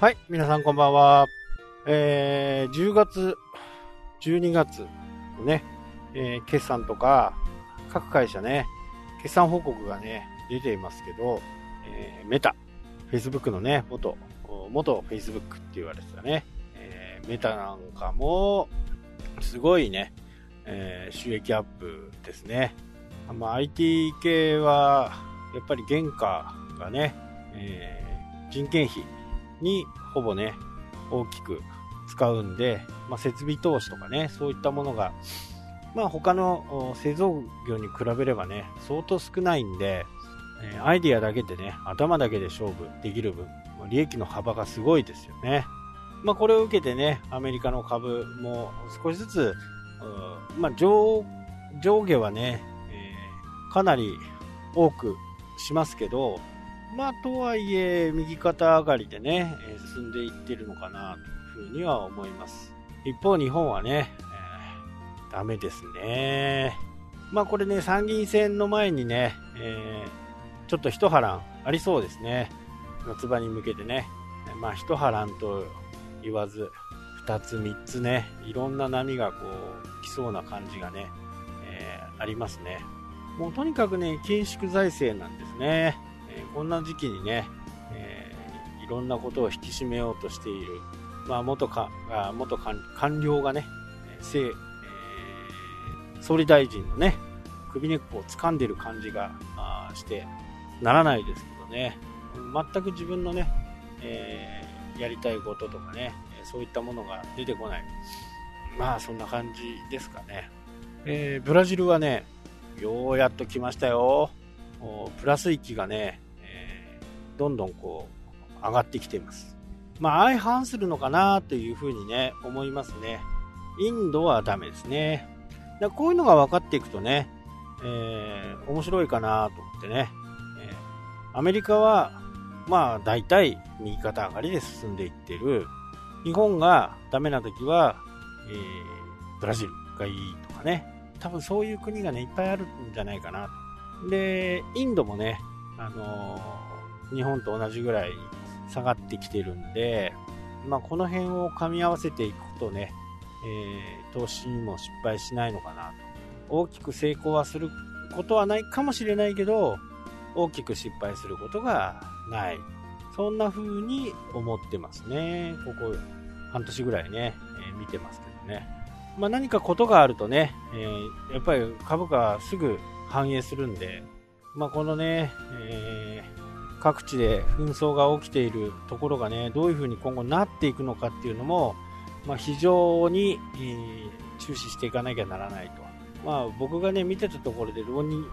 はい、皆さんこんばんは。えー、10月、12月のね、えー、決算とか、各会社ね、決算報告がね、出ていますけど、えー、メタ、Facebook のね、元、元 Facebook って言われてたね、えー、メタなんかも、すごいね、えー、収益アップですね。まあ、IT 系は、やっぱり原価がね、えー、人件費にほぼね、大きく使うんで、まあ、設備投資とかね、そういったものが、まあ、他の製造業に比べればね、相当少ないんで、えアイデアだけでね、頭だけで勝負できる分、利益の幅がすごいですよね。まあ、これを受けてね、アメリカの株も少しずつ、まあ、上上下はね、えー、かなり多くしますけど、まあ、とはいえ、右肩上がりでね、え進んでいってるのかなというふうには思います。一方、日本はね、えー、ダメですね。まあ、これね、参議院選の前にね、えー、ちょっと一波乱ありそうですね。夏場に向けてね。まあ、一波乱と言わず、二つ三つね、いろんな波がこう、来そうな感じがね、えー、ありますね。もうとにかくね、緊縮財政なんですね。こんな時期にね、えー、いろんなことを引き締めようとしている、まあ、元かあ元官僚がね、えー、総理大臣のね、首根っこを掴んでる感じがしてならないですけどね、全く自分のね、えー、やりたいこととかね、そういったものが出てこない。まあ、そんな感じですかね。えー、ブラジルはね、ようやっと来ましたよ。プラス域がね、どんどんこう、上がってきています。まあ、相反するのかなというふうにね、思いますね。インドはダメですね。だこういうのが分かっていくとね、えー、面白いかなと思ってね。えー、アメリカは、まあ、大体右肩上がりで進んでいってる。日本がダメな時は、えー、ブラジルがいいとかね。多分そういう国がね、いっぱいあるんじゃないかなで、インドもね、あのー、日本と同じぐらい下がってきてるんで、まあ、この辺を噛み合わせていくとね、えー、投資にも失敗しないのかなと。大きく成功はすることはないかもしれないけど、大きく失敗することがない。そんな風に思ってますね。ここ半年ぐらいね、えー、見てますけどね。まあ、何かことがあるとね、えー、やっぱり株価はすぐ反映するんで、まあ、このね、え、各地で紛争が起きているところがね、どういうふうに今後なっていくのかっていうのも、まあ、非常に、えー、注視していかなきゃならないと。まあ、僕がね、見てたところでどうに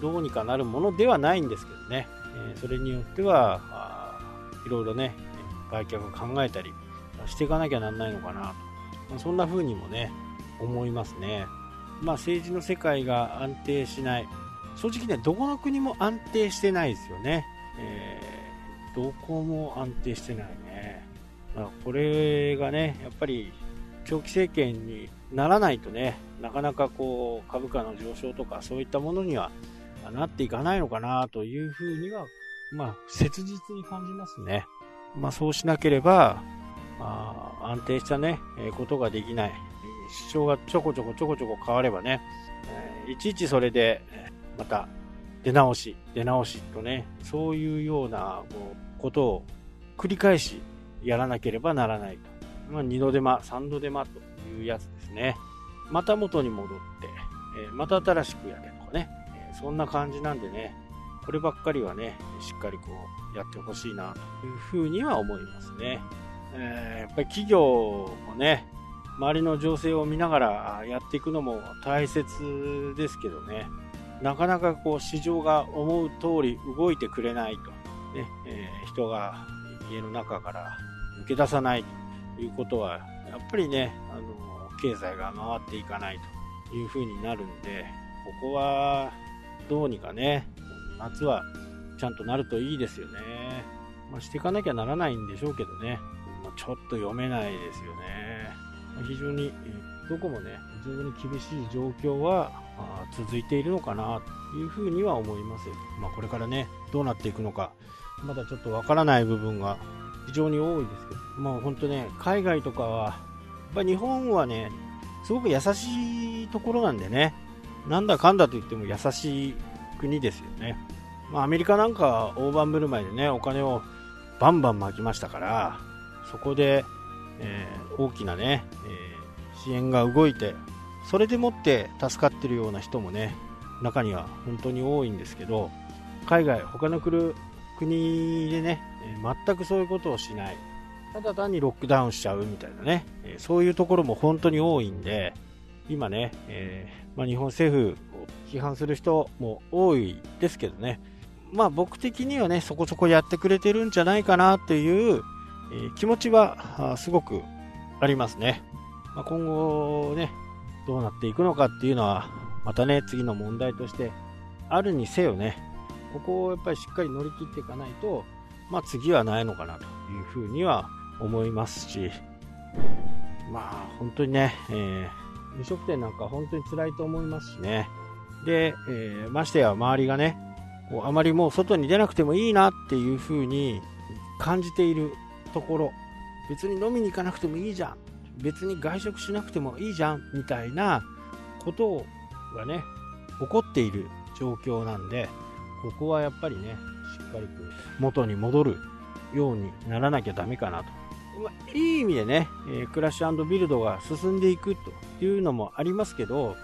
どうにかなるものではないんですけどね、えー、それによっては、いろいろね、売却を考えたりしていかなきゃなんないのかなと。まあ、そんな風にもね、思いますね。まあ、政治の世界が安定しない、正直ね、どこの国も安定してないですよね。えー、どこも安定してないね。まあ、これがね、やっぱり長期政権にならないとね、なかなかこう株価の上昇とかそういったものにはなっていかないのかなというふうには、まあ、切実に感じますね。まあ、そうしなければ、まあ、安定したね、え、ことができない。主張がちょこちょこちょこちょこ変わればね、えいちいちそれで、また出直し、出直しとね、そういうようなことを繰り返しやらなければならないと。まあ、2度手間、3度手間というやつですね。また元に戻って、えまた新しくやれとかね、えそんな感じなんでね、こればっかりはね、しっかりこうやってほしいなというふうには思いますね。えー、やっぱり企業もね、周りの情勢を見ながらやっていくのも大切ですけどね、なかなかこう市場が思う通り動いてくれないと、ねえー、人が家の中から抜け出さないということは、やっぱりね、あの経済が回っていかないというふうになるんで、ここはどうにかね、夏はちゃんとなるといいですよね。まあ、していかなきゃならないんでしょうけどね、まあ、ちょっと読めないですよね。非常に、どこもね、非常に厳しい状況は続いているのかなというふうには思います。まあ、これからね、どうなっていくのか、まだちょっとわからない部分が非常に多いですけど、もう本当ね、海外とかは、やっぱ日本はね、すごく優しいところなんでね、なんだかんだと言っても優しい国ですよね。まあ、アメリカなんか大盤振る舞いでね、お金をバンバン巻きましたから、そこで、えー、大きなね、えー、支援が動いて、それでもって助かってるような人もね、中には本当に多いんですけど、海外、他の国でね、全くそういうことをしない。ただ単にロックダウンしちゃうみたいなね、そういうところも本当に多いんで、今ね、えー、まあ、日本政府を批判する人も多いですけどね、まあ僕的にはね、そこそこやってくれてるんじゃないかなという、え、気持ちはすごくありますね。まあ、今後ね、どうなっていくのかっていうのは、またね、次の問題としてあるにせよね、ここをやっぱりしっかり乗り切っていかないと、まあ次はないのかなというふうには思いますし、まあ本当にね、えー、飲食店なんか本当に辛いと思いますしね。で、えー、ましてや周りがね、こうあまりもう外に出なくてもいいなっていう風に感じているところ、別に飲みに行かなくてもいいじゃん、別に外食しなくてもいいじゃんみたいなことがね、起こっている状況なんで、ここはやっぱりね、しっかりと元に戻るようにならなきゃダメかなと。まあ、いい意味でね、え、クラッシュビルドが進んでいくというのもありますけど、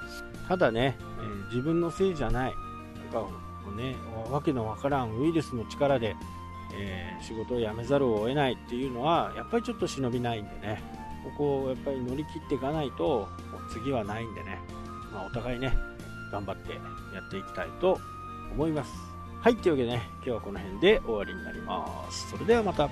ただね、え、自分のせいじゃない、なんかね、わけのわからんウイルスの力で、えー、仕事を辞めざるを得ないっていうのは、やっぱりちょっと忍びないんでね、ここをやっぱり乗り切っていかないと、次はないんでね、まあ、お互いね、頑張ってやっていきたいと思います。はい、というわけでね、今日はこの辺で終わりになります。それではまた。